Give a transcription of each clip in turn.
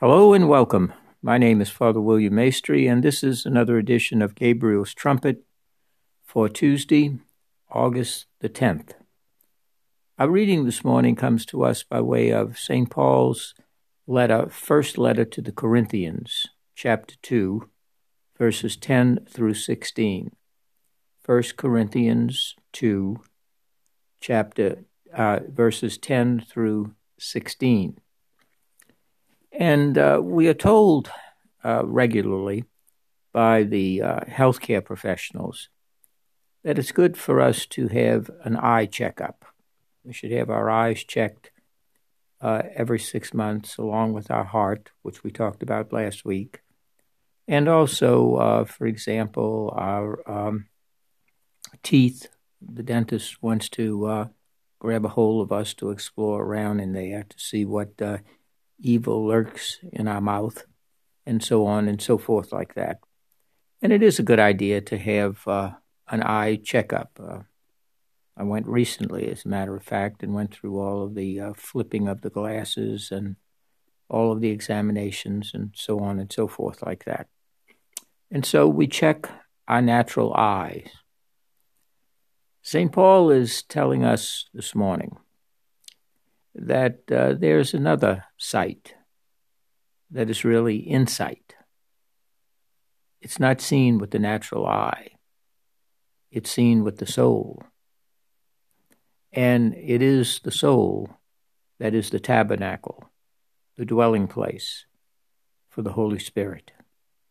Hello and welcome. My name is Father William Maestri, and this is another edition of Gabriel's Trumpet for Tuesday, August the 10th. Our reading this morning comes to us by way of St. Paul's letter, first letter to the Corinthians, chapter 2, verses 10 through 16. 1 Corinthians 2, chapter uh, verses 10 through 16. And uh, we are told uh, regularly by the uh, healthcare professionals that it's good for us to have an eye checkup. We should have our eyes checked uh, every six months, along with our heart, which we talked about last week. And also, uh, for example, our um, teeth. The dentist wants to uh, grab a hold of us to explore around in there to see what evil lurks in our mouth, and so on and so forth, like that. And it is a good idea to have uh, an eye checkup. Uh, I went recently, as a matter of fact, and went through all of the uh, flipping of the glasses and all of the examinations and so on and so forth, like that. And so we check our natural eyes. St. Paul is telling us this morning that uh, there's another sight that is really insight. It's not seen with the natural eye, it's seen with the soul. And it is the soul that is the tabernacle, the dwelling place for the Holy Spirit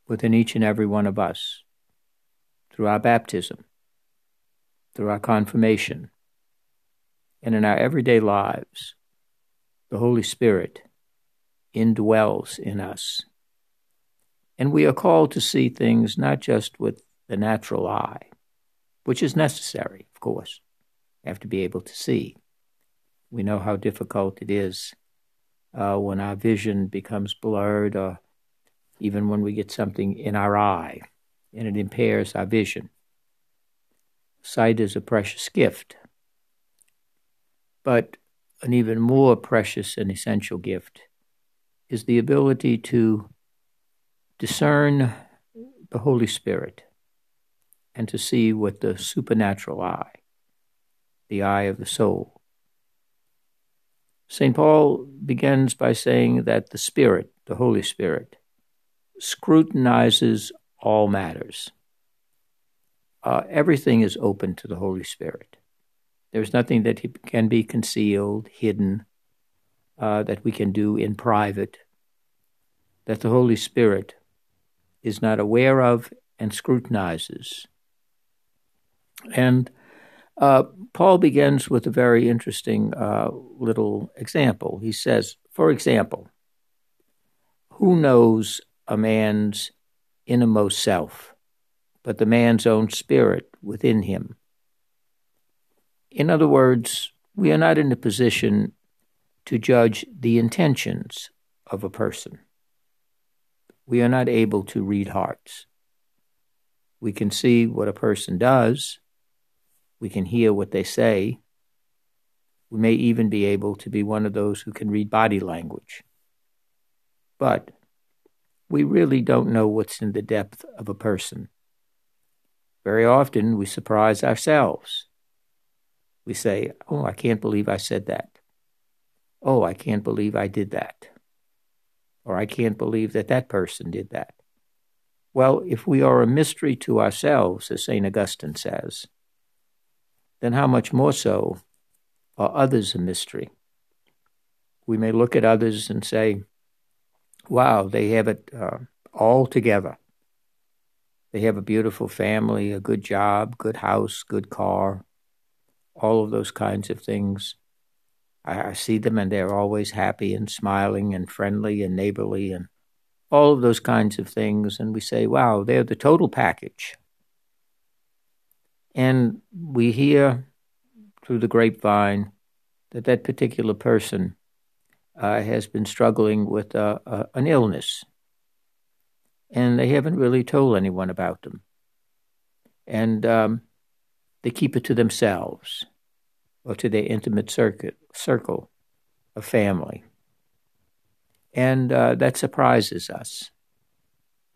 within each and every one of us through our baptism, through our confirmation, and in our everyday lives the Holy Spirit indwells in us. And we are called to see things not just with the natural eye, which is necessary, of course. You have to be able to see. We know how difficult it is uh, when our vision becomes blurred or even when we get something in our eye and it impairs our vision. Sight is a precious gift. But an even more precious and essential gift is the ability to discern the Holy Spirit and to see with the supernatural eye, the eye of the soul. St. Paul begins by saying that the Spirit, the Holy Spirit, scrutinizes all matters. Uh, everything is open to the Holy Spirit. There's nothing that can be concealed, hidden, uh, that we can do in private, that the Holy Spirit is not aware of and scrutinizes. And uh, Paul begins with a very interesting uh, little example. He says, for example, who knows a man's innermost self, but the man's own spirit within him? In other words, we are not in a position to judge the intentions of a person. We are not able to read hearts. We can see what a person does. We can hear what they say. We may even be able to be one of those who can read body language. But we really don't know what's in the depth of a person. Very often we surprise ourselves we say, Oh, I can't believe I said that. Oh, I can't believe I did that. Or I can't believe that that person did that. Well, if we are a mystery to ourselves, as St. Augustine says, then how much more so are others a mystery? We may look at others and say, wow, they have it uh, all together. They have a beautiful family, a good job, good house, good car, all of those kinds of things. I, I see them and they're always happy and smiling and friendly and neighborly and all of those kinds of things. And we say, wow, they're the total package. And we hear through the grapevine that that particular person uh, has been struggling with uh, uh, an illness. And they haven't really told anyone about them. And um, they keep it to themselves or to their intimate circuit, circle of family. And uh, that surprises us,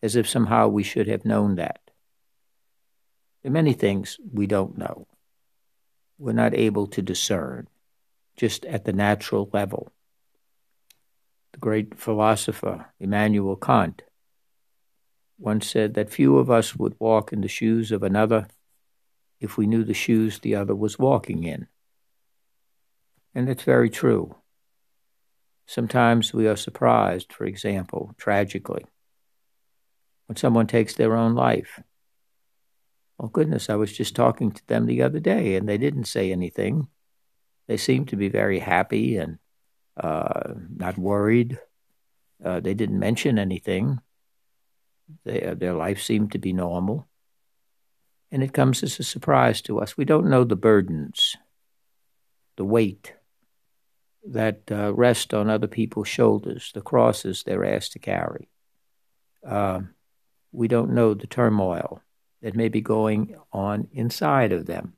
as if somehow we should have known that. There are many things we don't know. We're not able to discern just at the natural level. The great philosopher Immanuel Kant once said that few of us would walk in the shoes of another if we knew the shoes the other was walking in. And that's very true. Sometimes we are surprised, for example, tragically, when someone takes their own life. Oh, goodness, I was just talking to them the other day and they didn't say anything. They seemed to be very happy and uh, not worried. Uh, they didn't mention anything. They, uh, their life seemed to be normal. And it comes as a surprise to us. We don't know the burdens, the weight that uh, rest on other people's shoulders, the crosses they're asked to carry. Uh, we don't know the turmoil that may be going on inside of them.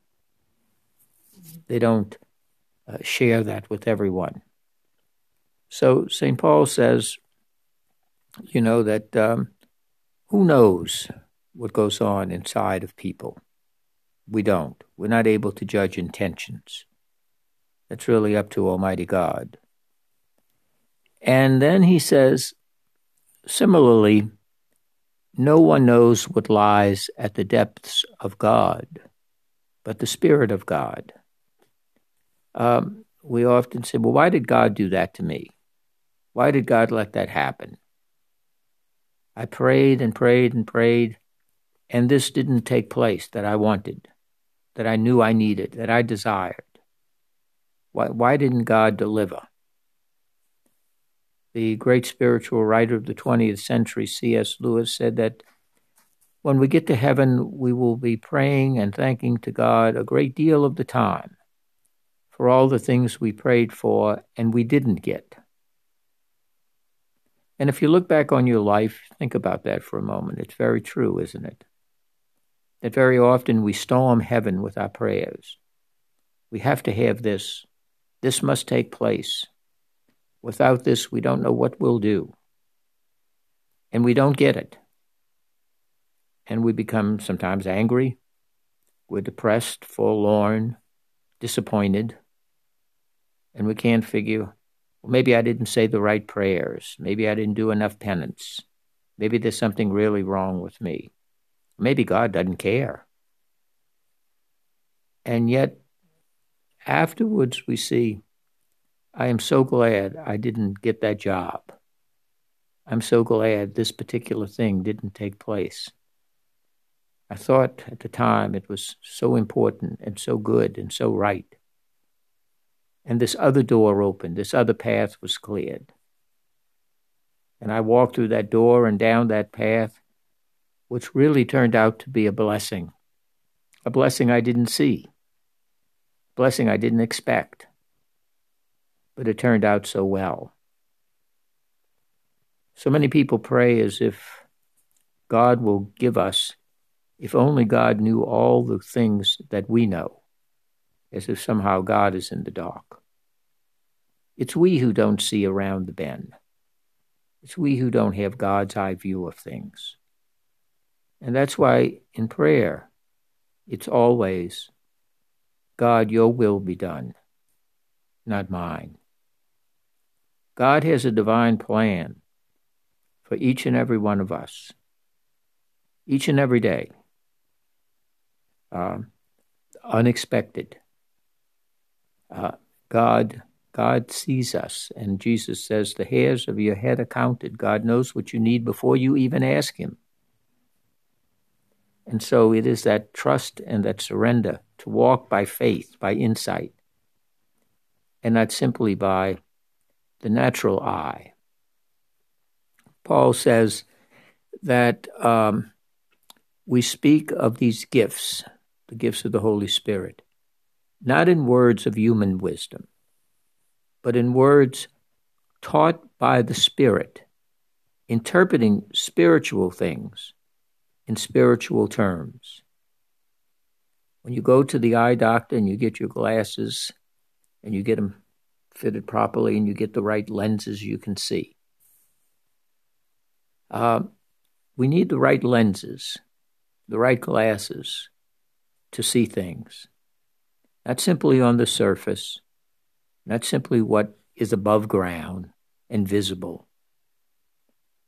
They don't uh, share that with everyone. So St. Paul says, you know, that um, who knows what goes on inside of people? We don't. We're not able to judge intentions. That's really up to Almighty God. And then he says, similarly, no one knows what lies at the depths of God, but the Spirit of God. Um, we often say, well, why did God do that to me? Why did God let that happen? I prayed and prayed and prayed, and this didn't take place that I wanted, that I knew I needed, that I desired. Why, why didn't God deliver? the great spiritual writer of the 20th century, C.S. Lewis, said that when we get to heaven, we will be praying and thanking to God a great deal of the time for all the things we prayed for and we didn't get. And if you look back on your life, think about that for a moment. It's very true, isn't it? That very often we storm heaven with our prayers. We have to have this. This must take place. Without this, we don't know what we'll do. And we don't get it. And we become sometimes angry, we're depressed, forlorn, disappointed, and we can't figure well, maybe I didn't say the right prayers. Maybe I didn't do enough penance. Maybe there's something really wrong with me. Maybe God doesn't care. And yet, afterwards, we see I am so glad I didn't get that job. I'm so glad this particular thing didn't take place. I thought at the time it was so important and so good and so right. And this other door opened, this other path was cleared. And I walked through that door and down that path, which really turned out to be a blessing. A blessing I didn't see, blessing I didn't expect but it turned out so well. So many people pray as if God will give us, if only God knew all the things that we know, as if somehow God is in the dark. It's we who don't see around the bend. It's we who don't have God's eye view of things. And that's why in prayer, it's always, God, your will be done, not mine. God has a divine plan for each and every one of us, each and every day. Uh, unexpected. Uh, God, God sees us, and Jesus says, "The hairs of your head are counted." God knows what you need before you even ask Him. And so it is that trust and that surrender to walk by faith, by insight, and not simply by the natural eye. Paul says that um, we speak of these gifts, the gifts of the Holy Spirit, not in words of human wisdom, but in words taught by the Spirit, interpreting spiritual things in spiritual terms. When you go to the eye doctor and you get your glasses and you get them fitted properly and you get the right lenses, you can see. Uh, we need the right lenses, the right glasses to see things. Not simply on the surface, not simply what is above ground and visible,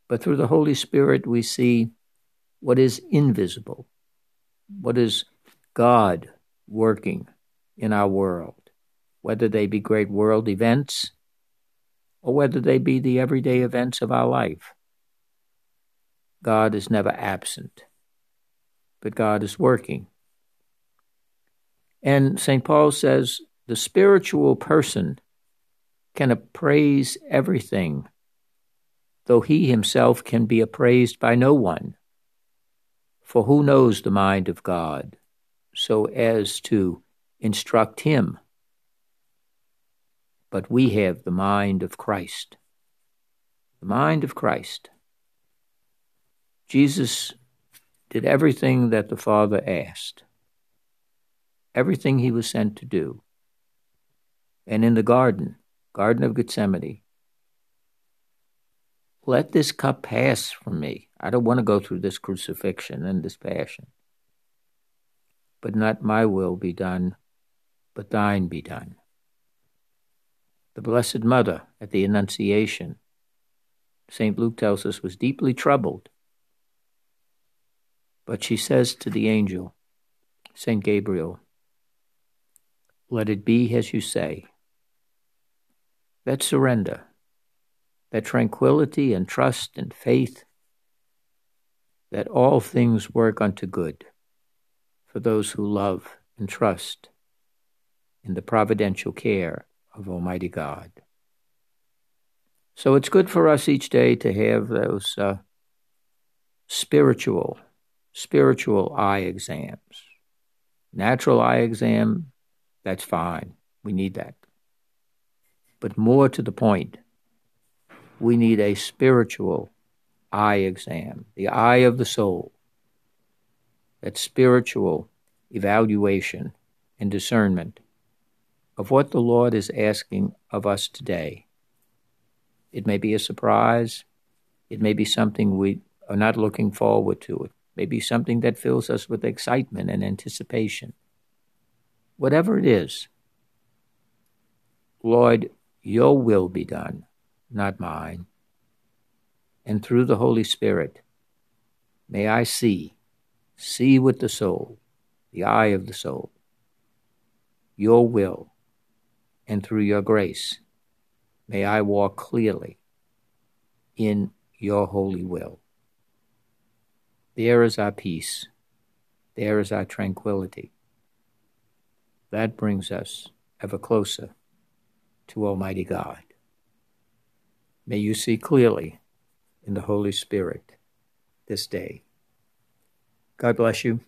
but through the Holy Spirit we see what is invisible, what is God working in our world, whether they be great world events or whether they be the everyday events of our life. God is never absent, but God is working. And St. Paul says the spiritual person can appraise everything, though he himself can be appraised by no one. For who knows the mind of God so as to instruct him? But we have the mind of Christ. The mind of Christ. Jesus did everything that the Father asked, everything he was sent to do. And in the garden, Garden of Gethsemane, let this cup pass from me. I don't want to go through this crucifixion and this passion. But not my will be done, but thine be done. The Blessed Mother at the Annunciation, St. Luke tells us, was deeply troubled. But she says to the angel, St. Gabriel, Let it be as you say. That surrender that tranquility and trust and faith that all things work unto good for those who love and trust in the providential care of Almighty God. So it's good for us each day to have those uh, spiritual, spiritual eye exams. Natural eye exam, that's fine. We need that. But more to the point, we need a spiritual eye exam, the eye of the soul, that spiritual evaluation and discernment of what the Lord is asking of us today. It may be a surprise. It may be something we are not looking forward to. It may be something that fills us with excitement and anticipation. Whatever it is, Lord, your will be done not mine. And through the Holy Spirit, may I see, see with the soul, the eye of the soul, your will, and through your grace, may I walk clearly in your holy will. There is our peace. There is our tranquility. That brings us ever closer to Almighty God. May you see clearly in the Holy Spirit this day. God bless you.